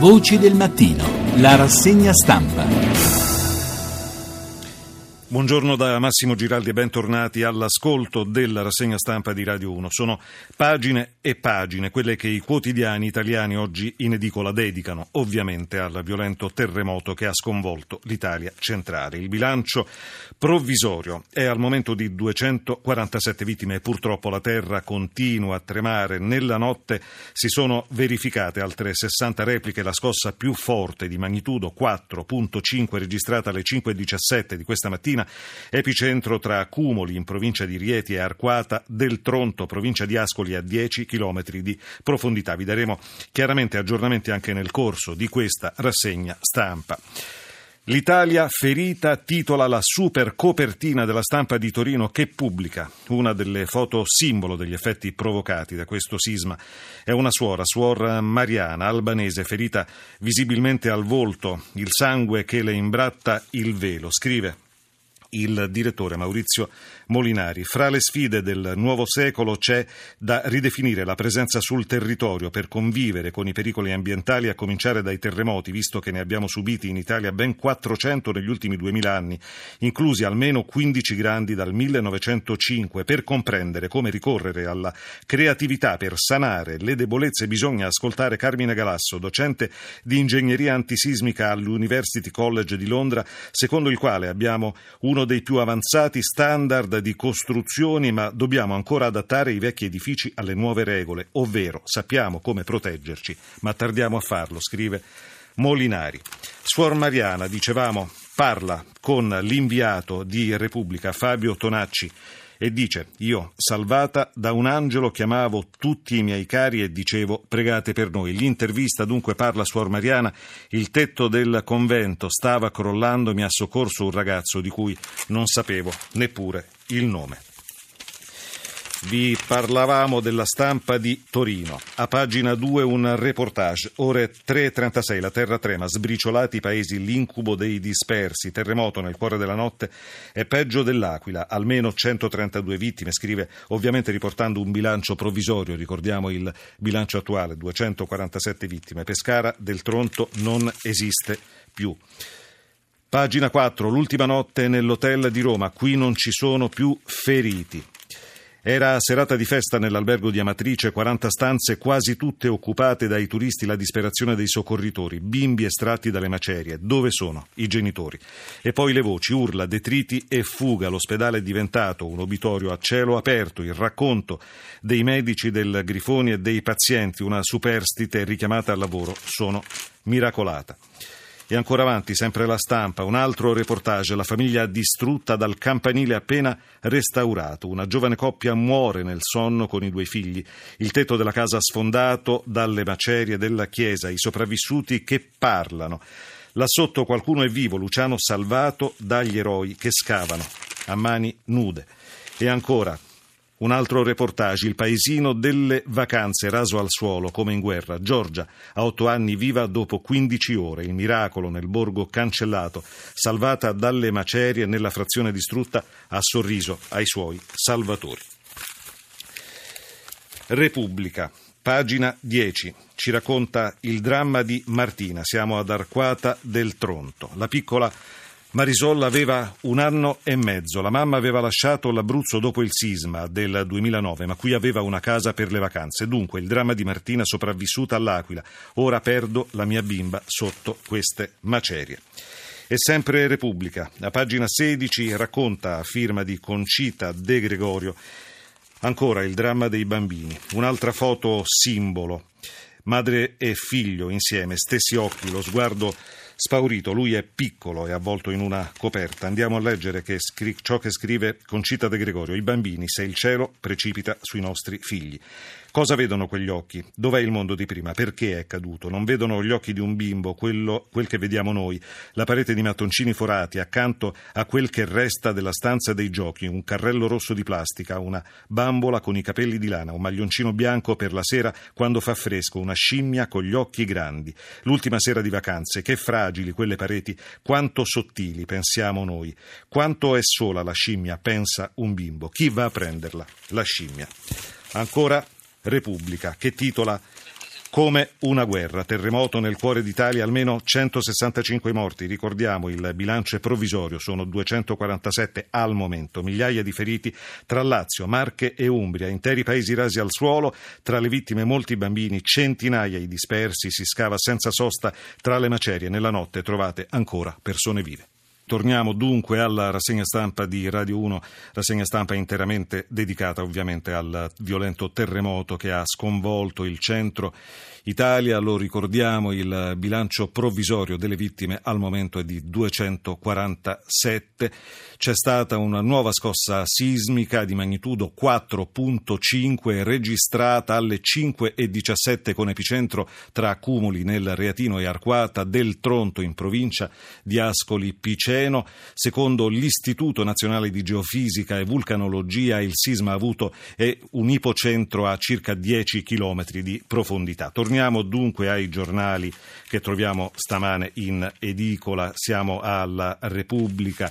Voci del mattino, la rassegna stampa. Buongiorno da Massimo Giraldi e bentornati all'ascolto della rassegna stampa di Radio 1. Sono pagine e pagine, quelle che i quotidiani italiani oggi in edicola dedicano ovviamente al violento terremoto che ha sconvolto l'Italia centrale. Il bilancio provvisorio è al momento di 247 vittime e purtroppo la terra continua a tremare. Nella notte si sono verificate altre 60 repliche, la scossa più forte di magnitudo 4.5 registrata alle 5.17 di questa mattina epicentro tra Cumoli in provincia di Rieti e Arquata, del Tronto, provincia di Ascoli a 10 km di profondità. Vi daremo chiaramente aggiornamenti anche nel corso di questa rassegna stampa. L'Italia ferita titola la super copertina della stampa di Torino che pubblica una delle foto simbolo degli effetti provocati da questo sisma. È una suora, suor Mariana, albanese, ferita visibilmente al volto, il sangue che le imbratta il velo. Scrive il direttore Maurizio Molinari. Fra le sfide del nuovo secolo c'è da ridefinire la presenza sul territorio per convivere con i pericoli ambientali, a cominciare dai terremoti, visto che ne abbiamo subiti in Italia ben 400 negli ultimi 2000 anni, inclusi almeno 15 grandi dal 1905. Per comprendere come ricorrere alla creatività per sanare le debolezze bisogna ascoltare Carmine Galasso, docente di ingegneria antisismica all'University College di Londra, secondo il quale abbiamo uno uno dei più avanzati standard di costruzioni, ma dobbiamo ancora adattare i vecchi edifici alle nuove regole, ovvero sappiamo come proteggerci, ma tardiamo a farlo, scrive Molinari. Suor Mariana, dicevamo, parla con l'inviato di Repubblica Fabio Tonacci e dice io salvata da un angelo chiamavo tutti i miei cari e dicevo pregate per noi. L'intervista dunque parla Suor Mariana, il tetto del convento stava crollando, mi ha soccorso un ragazzo di cui non sapevo neppure il nome. Vi parlavamo della stampa di Torino. A pagina 2 un reportage. Ore 3.36, la terra trema, sbriciolati i paesi, l'incubo dei dispersi, terremoto nel cuore della notte è peggio dell'Aquila, almeno 132 vittime, scrive ovviamente riportando un bilancio provvisorio, ricordiamo il bilancio attuale, 247 vittime. Pescara del Tronto non esiste più. Pagina 4, l'ultima notte nell'hotel di Roma, qui non ci sono più feriti. Era serata di festa nell'albergo di Amatrice, 40 stanze quasi tutte occupate dai turisti, la disperazione dei soccorritori, bimbi estratti dalle macerie. Dove sono i genitori? E poi le voci, urla, detriti e fuga. L'ospedale è diventato un obitorio a cielo aperto, il racconto dei medici del Grifoni e dei pazienti, una superstite richiamata al lavoro, sono miracolata. E ancora avanti, sempre la stampa, un altro reportage, la famiglia distrutta dal campanile appena restaurato. Una giovane coppia muore nel sonno con i due figli. Il tetto della casa sfondato dalle macerie della chiesa, i sopravvissuti che parlano. Là sotto qualcuno è vivo, Luciano salvato dagli eroi che scavano a mani nude. E ancora, un altro reportage, il paesino delle vacanze raso al suolo come in guerra. Giorgia, a otto anni, viva dopo 15 ore. Il miracolo nel borgo cancellato, salvata dalle macerie nella frazione distrutta, ha sorriso ai suoi salvatori. Repubblica, pagina 10. Ci racconta il dramma di Martina. Siamo ad Arquata del Tronto. La piccola Marisol aveva un anno e mezzo. La mamma aveva lasciato l'Abruzzo dopo il sisma del 2009, ma qui aveva una casa per le vacanze. Dunque il dramma di Martina sopravvissuta all'Aquila. Ora perdo la mia bimba sotto queste macerie. E sempre Repubblica, a pagina 16, racconta a firma di Concita De Gregorio ancora il dramma dei bambini. Un'altra foto simbolo. Madre e figlio insieme, stessi occhi, lo sguardo Spaurito, lui è piccolo e avvolto in una coperta. Andiamo a leggere che scri- ciò che scrive Concita De Gregorio. I bambini, se il cielo precipita sui nostri figli. Cosa vedono quegli occhi? Dov'è il mondo di prima? Perché è caduto? Non vedono gli occhi di un bimbo, quello, quel che vediamo noi, la parete di mattoncini forati accanto a quel che resta della stanza dei giochi, un carrello rosso di plastica, una bambola con i capelli di lana, un maglioncino bianco per la sera quando fa fresco, una scimmia con gli occhi grandi. L'ultima sera di vacanze, che fragili quelle pareti, quanto sottili, pensiamo noi. Quanto è sola la scimmia, pensa un bimbo. Chi va a prenderla? La scimmia. Ancora Repubblica, che titola come una guerra. Terremoto nel cuore d'Italia, almeno 165 morti. Ricordiamo, il bilancio provvisorio, sono 247 al momento. Migliaia di feriti tra Lazio, Marche e Umbria, interi paesi rasi al suolo, tra le vittime molti bambini, centinaia i dispersi, si scava senza sosta tra le macerie. Nella notte trovate ancora persone vive. Torniamo dunque alla rassegna stampa di Radio 1, rassegna stampa interamente dedicata ovviamente al violento terremoto che ha sconvolto il centro Italia, lo ricordiamo, il bilancio provvisorio delle vittime al momento è di 247. C'è stata una nuova scossa sismica di magnitudo 4.5 registrata alle 5.17 con epicentro tra accumuli nel Reatino e Arquata del Tronto in provincia di Ascoli Piceno. Secondo l'Istituto Nazionale di Geofisica e Vulcanologia il sisma ha avuto un ipocentro a circa 10 km di profondità. Torniamo dunque ai giornali che troviamo stamane in edicola. Siamo alla Repubblica.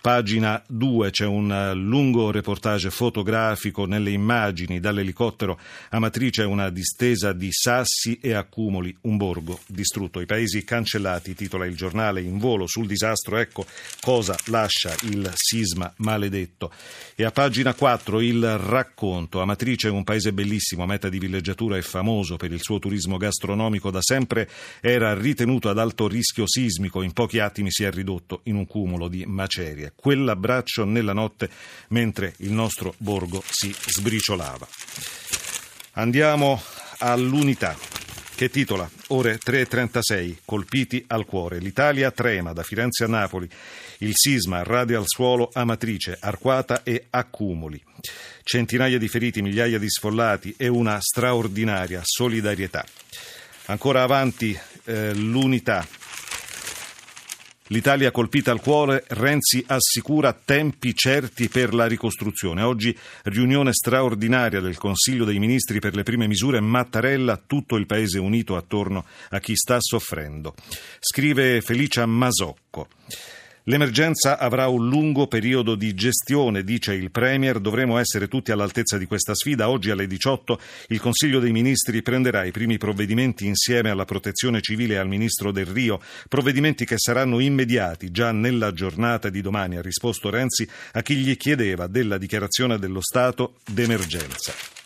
Pagina 2 c'è un eh, lungo reportage fotografico nelle immagini dall'elicottero Amatrice una distesa di sassi e accumuli, un borgo distrutto. I paesi cancellati, titola il giornale in volo sul disastro, ecco cosa lascia il sisma maledetto. E a pagina 4 il racconto. Amatrice è un paese bellissimo, meta di villeggiatura e famoso per il suo turismo gastronomico, da sempre era ritenuto ad alto rischio sismico, in pochi attimi si è ridotto in un cumulo di macerie quell'abbraccio nella notte mentre il nostro borgo si sbriciolava. Andiamo all'unità che titola Ore 3.36, colpiti al cuore. L'Italia trema da Firenze a Napoli. Il sisma radia al suolo Amatrice, Arquata e Accumuli. Centinaia di feriti, migliaia di sfollati e una straordinaria solidarietà. Ancora avanti eh, l'unità L'Italia colpita al cuore, Renzi assicura tempi certi per la ricostruzione. Oggi riunione straordinaria del Consiglio dei Ministri per le prime misure, Mattarella, tutto il Paese unito attorno a chi sta soffrendo. Scrive Felicia Masocco. L'emergenza avrà un lungo periodo di gestione, dice il Premier. Dovremo essere tutti all'altezza di questa sfida. Oggi alle 18 il Consiglio dei Ministri prenderà i primi provvedimenti insieme alla Protezione Civile e al Ministro del Rio, provvedimenti che saranno immediati già nella giornata di domani, ha risposto Renzi a chi gli chiedeva della dichiarazione dello Stato d'emergenza.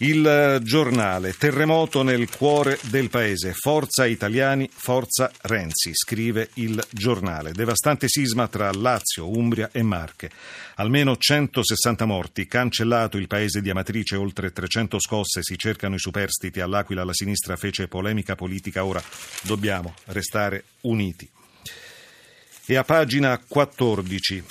Il giornale Terremoto nel cuore del paese. Forza italiani, forza Renzi, scrive il giornale. Devastante sisma tra Lazio, Umbria e Marche. Almeno 160 morti, cancellato il paese di Amatrice, oltre 300 scosse, si cercano i superstiti. All'Aquila la sinistra fece polemica politica, ora dobbiamo restare uniti. E a pagina 14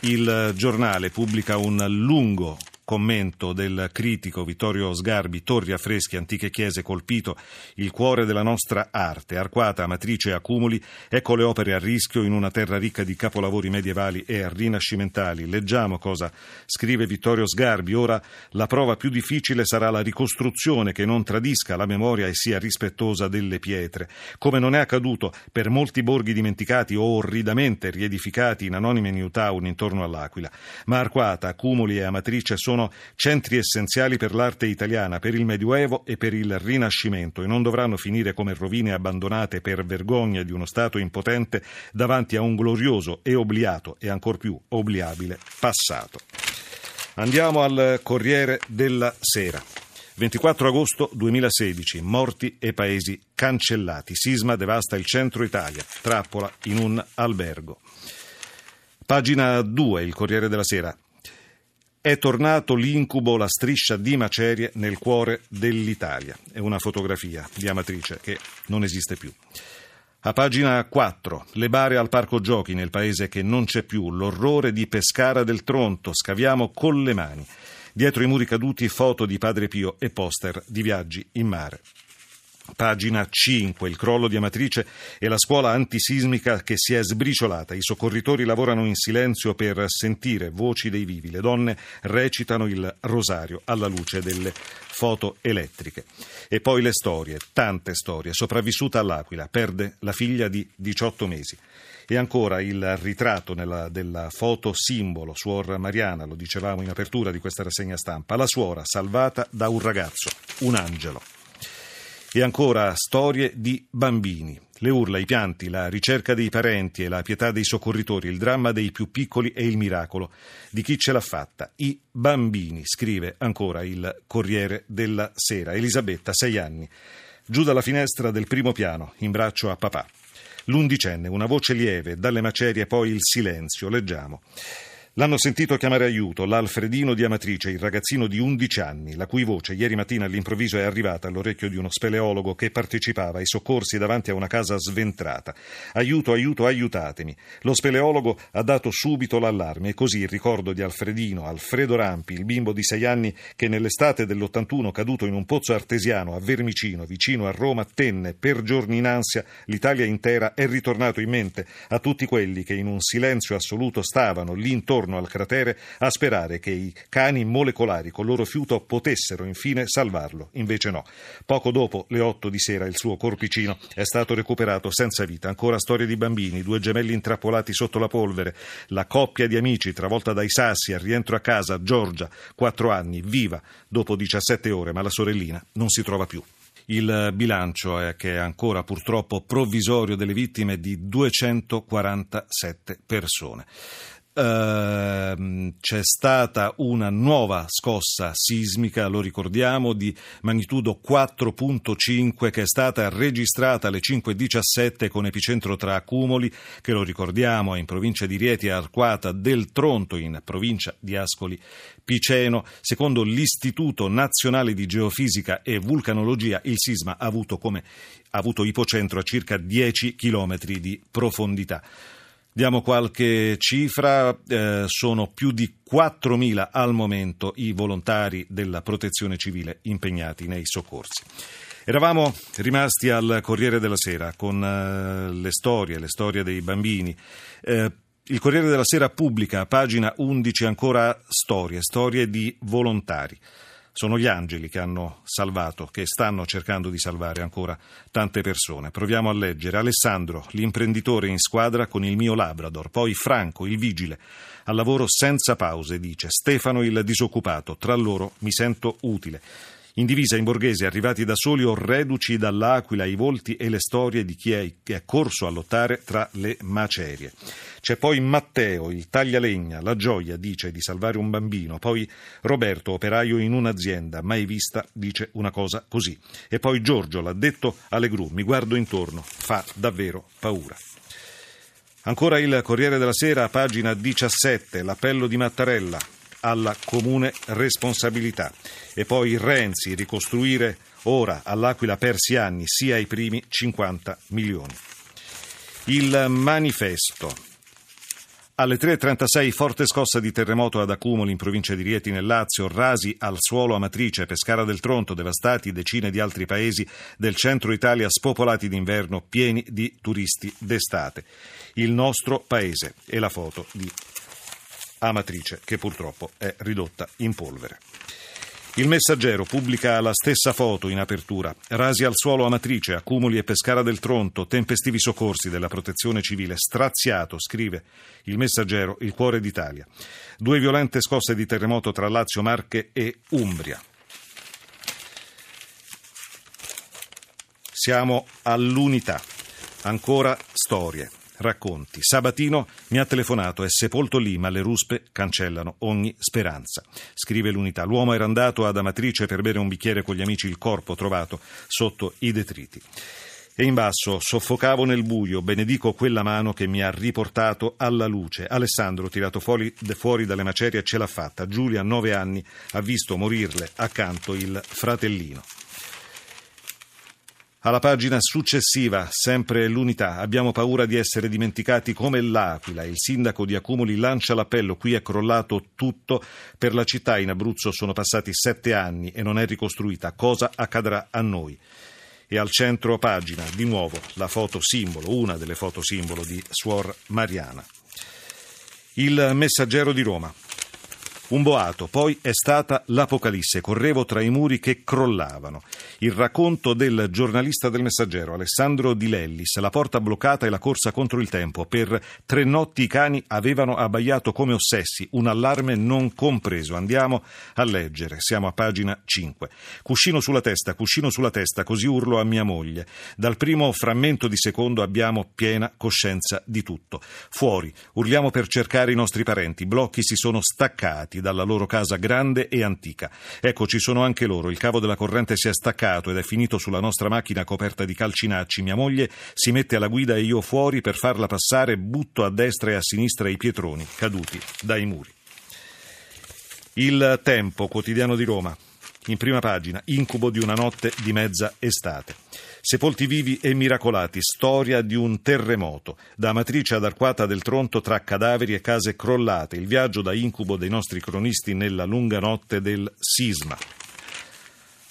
il giornale pubblica un lungo commento del critico Vittorio Sgarbi, torri, affreschi, antiche chiese, colpito il cuore della nostra arte, arcuata, matrice e accumuli, ecco le opere a rischio in una terra ricca di capolavori medievali e rinascimentali. Leggiamo cosa scrive Vittorio Sgarbi, ora la prova più difficile sarà la ricostruzione che non tradisca la memoria e sia rispettosa delle pietre, come non è accaduto per molti borghi dimenticati o orridamente riedificati in anonime New Town intorno all'Aquila. Ma Arquata, Accumuli e Amatrice sono sono centri essenziali per l'arte italiana, per il Medioevo e per il Rinascimento e non dovranno finire come rovine abbandonate per vergogna di uno Stato impotente davanti a un glorioso e obliato e ancor più obliabile passato. Andiamo al Corriere della Sera. 24 agosto 2016, morti e paesi cancellati. Sisma devasta il centro Italia, trappola in un albergo. Pagina 2, il Corriere della Sera. È tornato l'incubo, la striscia di macerie nel cuore dell'Italia. È una fotografia di Amatrice che non esiste più. A pagina 4, le bare al parco giochi nel paese che non c'è più, l'orrore di Pescara del Tronto, scaviamo con le mani. Dietro i muri caduti foto di Padre Pio e poster di viaggi in mare. Pagina 5, il crollo di Amatrice e la scuola antisismica che si è sbriciolata. I soccorritori lavorano in silenzio per sentire voci dei vivi. Le donne recitano il rosario alla luce delle foto elettriche. E poi le storie, tante storie. Sopravvissuta all'Aquila, perde la figlia di 18 mesi. E ancora il ritratto nella, della foto simbolo, suor Mariana, lo dicevamo in apertura di questa rassegna stampa, la suora salvata da un ragazzo, un angelo. E ancora storie di bambini. Le urla, i pianti, la ricerca dei parenti e la pietà dei soccorritori, il dramma dei più piccoli e il miracolo di chi ce l'ha fatta. I bambini, scrive ancora il Corriere della Sera. Elisabetta, sei anni, giù dalla finestra del primo piano, in braccio a papà. L'undicenne, una voce lieve, dalle macerie poi il silenzio, leggiamo. L'hanno sentito chiamare aiuto l'Alfredino di Amatrice, il ragazzino di 11 anni, la cui voce ieri mattina all'improvviso è arrivata all'orecchio di uno speleologo che partecipava ai soccorsi davanti a una casa sventrata. Aiuto, aiuto, aiutatemi. Lo speleologo ha dato subito l'allarme e così il ricordo di Alfredino, Alfredo Rampi, il bimbo di 6 anni che nell'estate dell'81 caduto in un pozzo artesiano a Vermicino, vicino a Roma, tenne per giorni in ansia l'Italia intera, è ritornato in mente a tutti quelli che in un silenzio assoluto stavano lì intorno intorno al cratere a sperare che i cani molecolari col loro fiuto potessero infine salvarlo. Invece no. Poco dopo le otto di sera il suo corpicino è stato recuperato senza vita. Ancora storie di bambini, due gemelli intrappolati sotto la polvere, la coppia di amici travolta dai sassi al rientro a casa, Giorgia, quattro anni, viva dopo 17 ore, ma la sorellina non si trova più. Il bilancio è che è ancora purtroppo provvisorio delle vittime di 247 persone. Uh, c'è stata una nuova scossa sismica, lo ricordiamo, di magnitudo 4.5 che è stata registrata alle 5.17 con epicentro tra Accumoli, che lo ricordiamo è in provincia di Rieti e Arquata del Tronto, in provincia di Ascoli Piceno. Secondo l'Istituto Nazionale di Geofisica e Vulcanologia, il sisma ha avuto, come, ha avuto ipocentro a circa 10 km di profondità. Diamo qualche cifra, eh, sono più di 4.000 al momento i volontari della protezione civile impegnati nei soccorsi. Eravamo rimasti al Corriere della Sera con eh, le storie, le storie dei bambini. Eh, il Corriere della Sera pubblica, pagina 11, ancora storie, storie di volontari. Sono gli angeli che hanno salvato, che stanno cercando di salvare ancora tante persone. Proviamo a leggere. Alessandro, l'imprenditore in squadra con il mio Labrador. Poi Franco, il vigile. Al lavoro senza pause, dice. Stefano, il disoccupato. Tra loro mi sento utile. In divisa in borghese, arrivati da soli o reduci dall'aquila, i volti e le storie di chi è, è corso a lottare tra le macerie. C'è poi Matteo, il taglialegna, la gioia, dice, di salvare un bambino. Poi Roberto, operaio in un'azienda, mai vista, dice una cosa così. E poi Giorgio, l'addetto alle gru, mi guardo intorno, fa davvero paura. Ancora il Corriere della Sera, pagina 17, l'appello di Mattarella alla comune responsabilità. E poi Renzi, ricostruire ora all'Aquila persi anni, sia i primi 50 milioni. Il manifesto. Alle 3.36 forte scossa di terremoto ad Accumoli in provincia di Rieti nel Lazio, rasi al suolo Amatrice, Pescara del Tronto, devastati decine di altri paesi del centro Italia spopolati d'inverno, pieni di turisti d'estate. Il nostro paese e la foto di Amatrice che purtroppo è ridotta in polvere. Il messaggero pubblica la stessa foto in apertura. Rasi al suolo Amatrice, accumuli e Pescara del Tronto, tempestivi soccorsi della protezione civile. Straziato, scrive il messaggero, il cuore d'Italia. Due violente scosse di terremoto tra Lazio, Marche e Umbria. Siamo all'unità. Ancora storie racconti. Sabatino mi ha telefonato, è sepolto lì, ma le ruspe cancellano ogni speranza. Scrive l'unità. L'uomo era andato ad Amatrice per bere un bicchiere con gli amici, il corpo trovato sotto i detriti. E in basso soffocavo nel buio, benedico quella mano che mi ha riportato alla luce. Alessandro, tirato fuori, fuori dalle macerie, ce l'ha fatta. Giulia, a nove anni, ha visto morirle accanto il fratellino. Alla pagina successiva, sempre l'unità, abbiamo paura di essere dimenticati come l'Aquila. Il sindaco di Accumuli lancia l'appello, qui è crollato tutto, per la città in Abruzzo sono passati sette anni e non è ricostruita. Cosa accadrà a noi? e al centro pagina di nuovo la foto simbolo, una delle foto simbolo di Suor Mariana. Il messaggero di Roma. Un boato, poi è stata l'Apocalisse, correvo tra i muri che crollavano. Il racconto del giornalista del Messaggero, Alessandro Di Lellis, la porta bloccata e la corsa contro il tempo. Per tre notti i cani avevano abbaiato come ossessi, un allarme non compreso. Andiamo a leggere, siamo a pagina 5. Cuscino sulla testa, cuscino sulla testa, così urlo a mia moglie. Dal primo frammento di secondo abbiamo piena coscienza di tutto. Fuori, urliamo per cercare i nostri parenti, blocchi si sono staccati dalla loro casa grande e antica. Ecco, ci sono anche loro. Il cavo della corrente si è staccato ed è finito sulla nostra macchina coperta di calcinacci. Mia moglie si mette alla guida e io fuori per farla passare butto a destra e a sinistra i pietroni caduti dai muri. Il Tempo, quotidiano di Roma. In prima pagina, incubo di una notte di mezza estate. Sepolti vivi e miracolati, storia di un terremoto. Da Amatrice ad Arquata del Tronto tra cadaveri e case crollate, il viaggio da incubo dei nostri cronisti nella lunga notte del sisma.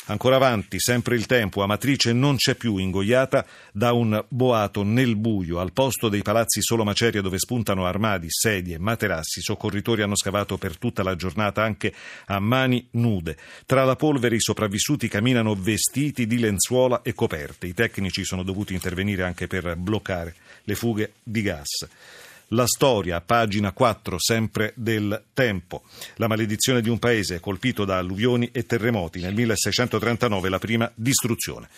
Ancora avanti, sempre il tempo, Amatrice non c'è più, ingoiata da un boato nel buio. Al posto dei palazzi solo macerie dove spuntano armadi, sedie, materassi, soccorritori hanno scavato per tutta la giornata anche a mani nude. Tra la polvere i sopravvissuti camminano vestiti di lenzuola e coperte. I tecnici sono dovuti intervenire anche per bloccare le fughe di gas. La storia, pagina 4, sempre del tempo. La maledizione di un paese colpito da alluvioni e terremoti. Nel 1639 la prima distruzione.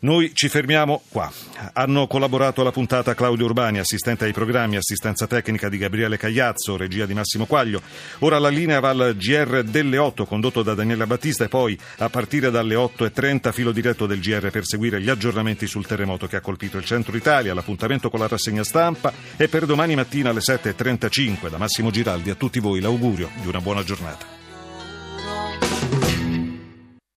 Noi ci fermiamo qua. Hanno collaborato alla puntata Claudio Urbani, assistente ai programmi, assistenza tecnica di Gabriele Cagliazzo, regia di Massimo Quaglio. Ora la linea va al GR delle 8, condotto da Daniela Battista, e poi a partire dalle 8.30 filo diretto del GR per seguire gli aggiornamenti sul terremoto che ha colpito il centro Italia. L'appuntamento con la rassegna stampa è per domani mattina alle 7.35. Da Massimo Giraldi a tutti voi l'augurio di una buona giornata.